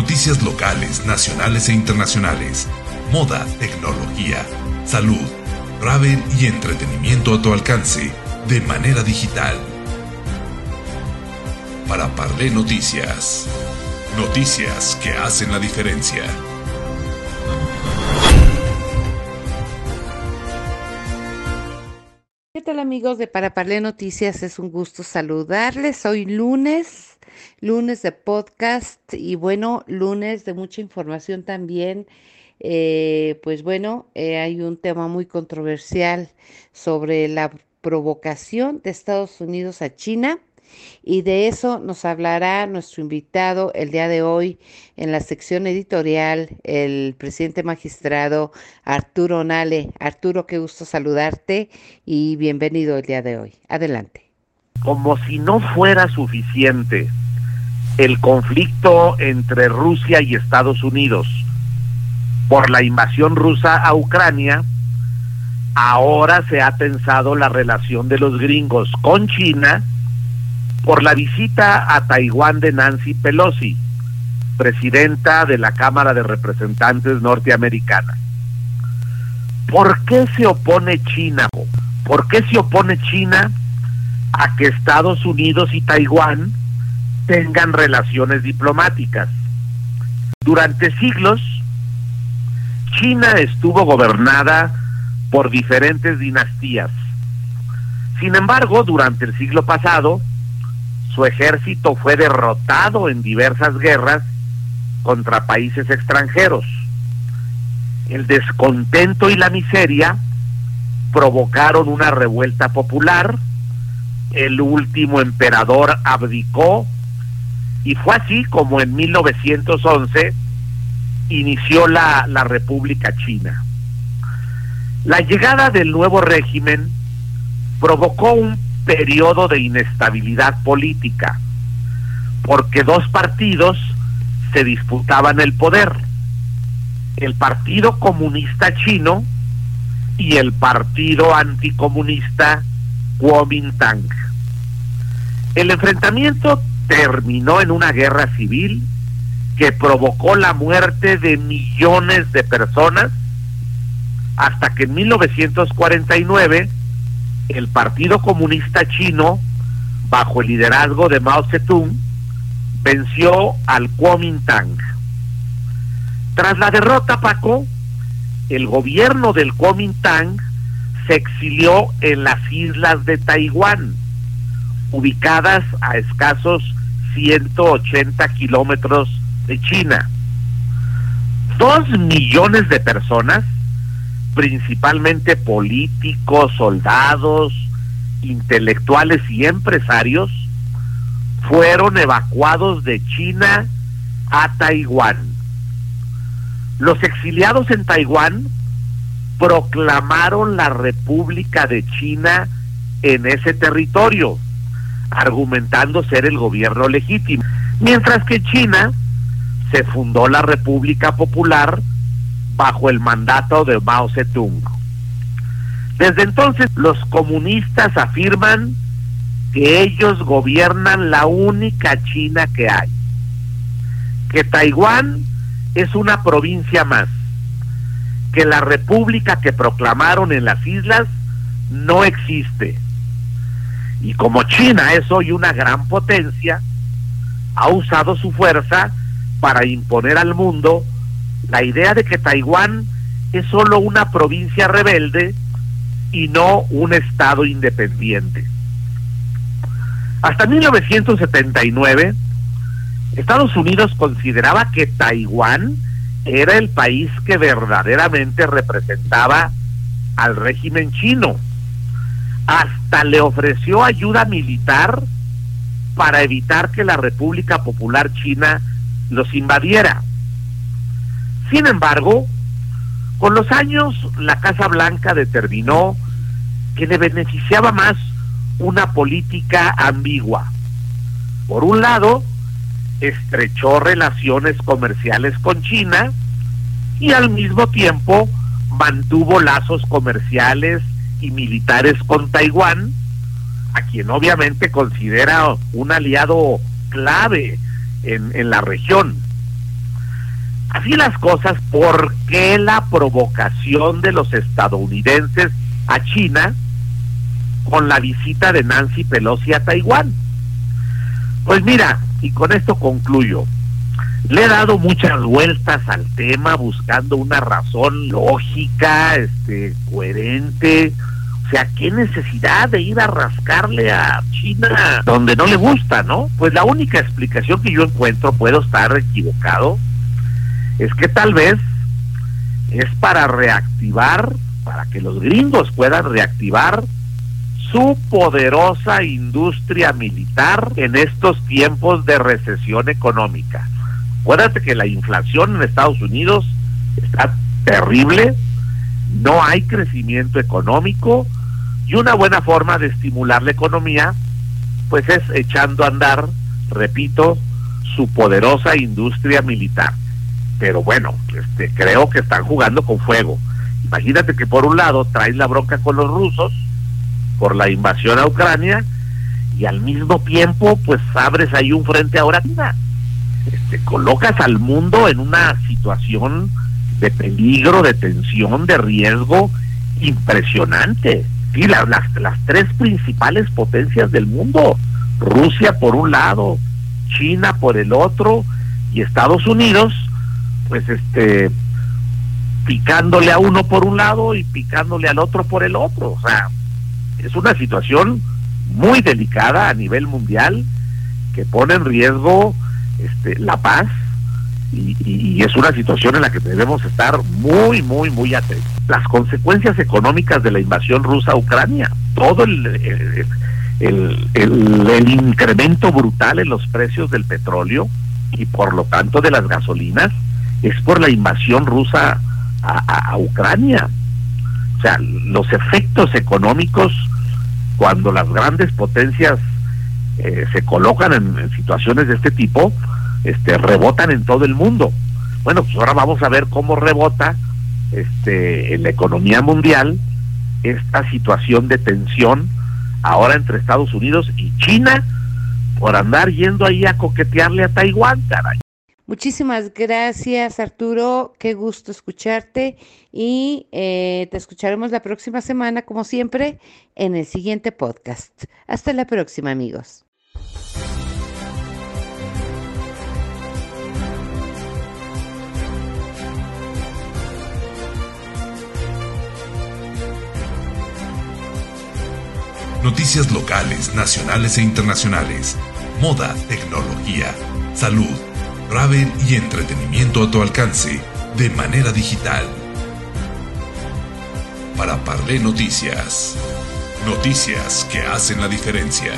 Noticias locales, nacionales e internacionales. Moda, tecnología, salud, travel y entretenimiento a tu alcance de manera digital. Para Parlé Noticias. Noticias que hacen la diferencia. ¿Qué tal amigos de Para Parlé Noticias? Es un gusto saludarles. Hoy lunes, lunes de podcast y bueno, lunes de mucha información también. Eh, pues bueno, eh, hay un tema muy controversial sobre la provocación de Estados Unidos a China y de eso nos hablará nuestro invitado el día de hoy en la sección editorial, el presidente magistrado Arturo Nale. Arturo, qué gusto saludarte y bienvenido el día de hoy. Adelante. Como si no fuera suficiente el conflicto entre Rusia y Estados Unidos por la invasión rusa a Ucrania, ahora se ha tensado la relación de los gringos con China por la visita a Taiwán de Nancy Pelosi, presidenta de la Cámara de Representantes norteamericana. ¿Por qué se opone China? ¿Por qué se opone China a que Estados Unidos y Taiwán tengan relaciones diplomáticas? Durante siglos, China estuvo gobernada por diferentes dinastías. Sin embargo, durante el siglo pasado, su ejército fue derrotado en diversas guerras contra países extranjeros. El descontento y la miseria provocaron una revuelta popular, el último emperador abdicó y fue así como en 1911 inició la, la República China. La llegada del nuevo régimen provocó un periodo de inestabilidad política, porque dos partidos se disputaban el poder, el Partido Comunista Chino y el Partido Anticomunista Kuomintang. El enfrentamiento terminó en una guerra civil que provocó la muerte de millones de personas hasta que en 1949 el Partido Comunista Chino, bajo el liderazgo de Mao Zedong, venció al Kuomintang. Tras la derrota, Paco, el gobierno del Kuomintang se exilió en las islas de Taiwán, ubicadas a escasos 180 kilómetros de China. Dos millones de personas principalmente políticos, soldados, intelectuales y empresarios, fueron evacuados de China a Taiwán. Los exiliados en Taiwán proclamaron la República de China en ese territorio, argumentando ser el gobierno legítimo, mientras que China se fundó la República Popular bajo el mandato de Mao Zedong. Desde entonces los comunistas afirman que ellos gobiernan la única China que hay, que Taiwán es una provincia más, que la república que proclamaron en las islas no existe. Y como China es hoy una gran potencia, ha usado su fuerza para imponer al mundo la idea de que Taiwán es solo una provincia rebelde y no un estado independiente. Hasta 1979, Estados Unidos consideraba que Taiwán era el país que verdaderamente representaba al régimen chino. Hasta le ofreció ayuda militar para evitar que la República Popular China los invadiera. Sin embargo, con los años la Casa Blanca determinó que le beneficiaba más una política ambigua. Por un lado, estrechó relaciones comerciales con China y al mismo tiempo mantuvo lazos comerciales y militares con Taiwán, a quien obviamente considera un aliado clave en, en la región. Así las cosas, ¿por qué la provocación de los estadounidenses a China con la visita de Nancy Pelosi a Taiwán? Pues mira, y con esto concluyo. Le he dado muchas vueltas al tema buscando una razón lógica, este, coherente. O sea, ¿qué necesidad de ir a rascarle a China donde no le gusta, no? Pues la única explicación que yo encuentro, puedo estar equivocado, es que tal vez es para reactivar, para que los gringos puedan reactivar su poderosa industria militar en estos tiempos de recesión económica. Acuérdate que la inflación en Estados Unidos está terrible, no hay crecimiento económico y una buena forma de estimular la economía pues es echando a andar, repito, su poderosa industria militar. Pero bueno, este, creo que están jugando con fuego. Imagínate que por un lado traes la bronca con los rusos por la invasión a Ucrania y al mismo tiempo pues abres ahí un frente ahora este, colocas al mundo en una situación de peligro, de tensión, de riesgo impresionante. Sí, las, las tres principales potencias del mundo, Rusia por un lado, China por el otro y Estados Unidos, pues este picándole a uno por un lado y picándole al otro por el otro. O sea, es una situación muy delicada a nivel mundial que pone en riesgo este, la paz y, es una situación en la que debemos estar muy, muy, muy atentos. Las consecuencias económicas de la invasión rusa a Ucrania, todo el, el, incremento brutal en los precios del petróleo y por lo tanto de las gasolinas, es por la invasión rusa a, Ucrania. O sea, los efectos económicos cuando las grandes potencias eh, se colocan en, situaciones de este tipo, este, rebotan en todo el mundo. Bueno, pues ahora vamos a ver cómo rebota este, en la economía mundial esta situación de tensión ahora entre Estados Unidos y China por andar yendo ahí a coquetearle a Taiwán, caray. Muchísimas gracias Arturo, qué gusto escucharte y eh, te escucharemos la próxima semana como siempre en el siguiente podcast. Hasta la próxima amigos. Noticias locales, nacionales e internacionales. Moda, tecnología, salud, travel y entretenimiento a tu alcance de manera digital. Para Parlé Noticias. Noticias que hacen la diferencia.